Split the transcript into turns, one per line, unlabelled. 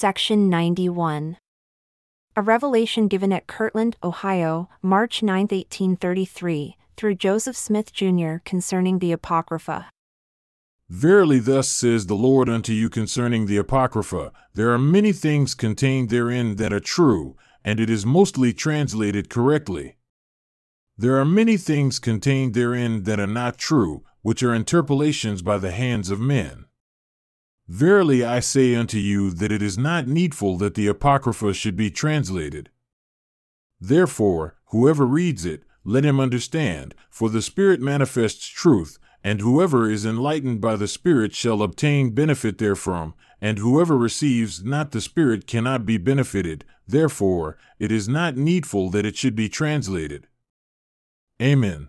Section 91. A revelation given at Kirtland, Ohio, March 9, 1833, through Joseph Smith, Jr., concerning the Apocrypha.
Verily, thus says the Lord unto you concerning the Apocrypha There are many things contained therein that are true, and it is mostly translated correctly. There are many things contained therein that are not true, which are interpolations by the hands of men. Verily I say unto you that it is not needful that the Apocrypha should be translated. Therefore, whoever reads it, let him understand, for the Spirit manifests truth, and whoever is enlightened by the Spirit shall obtain benefit therefrom, and whoever receives not the Spirit cannot be benefited, therefore, it is not needful that it should be translated. Amen.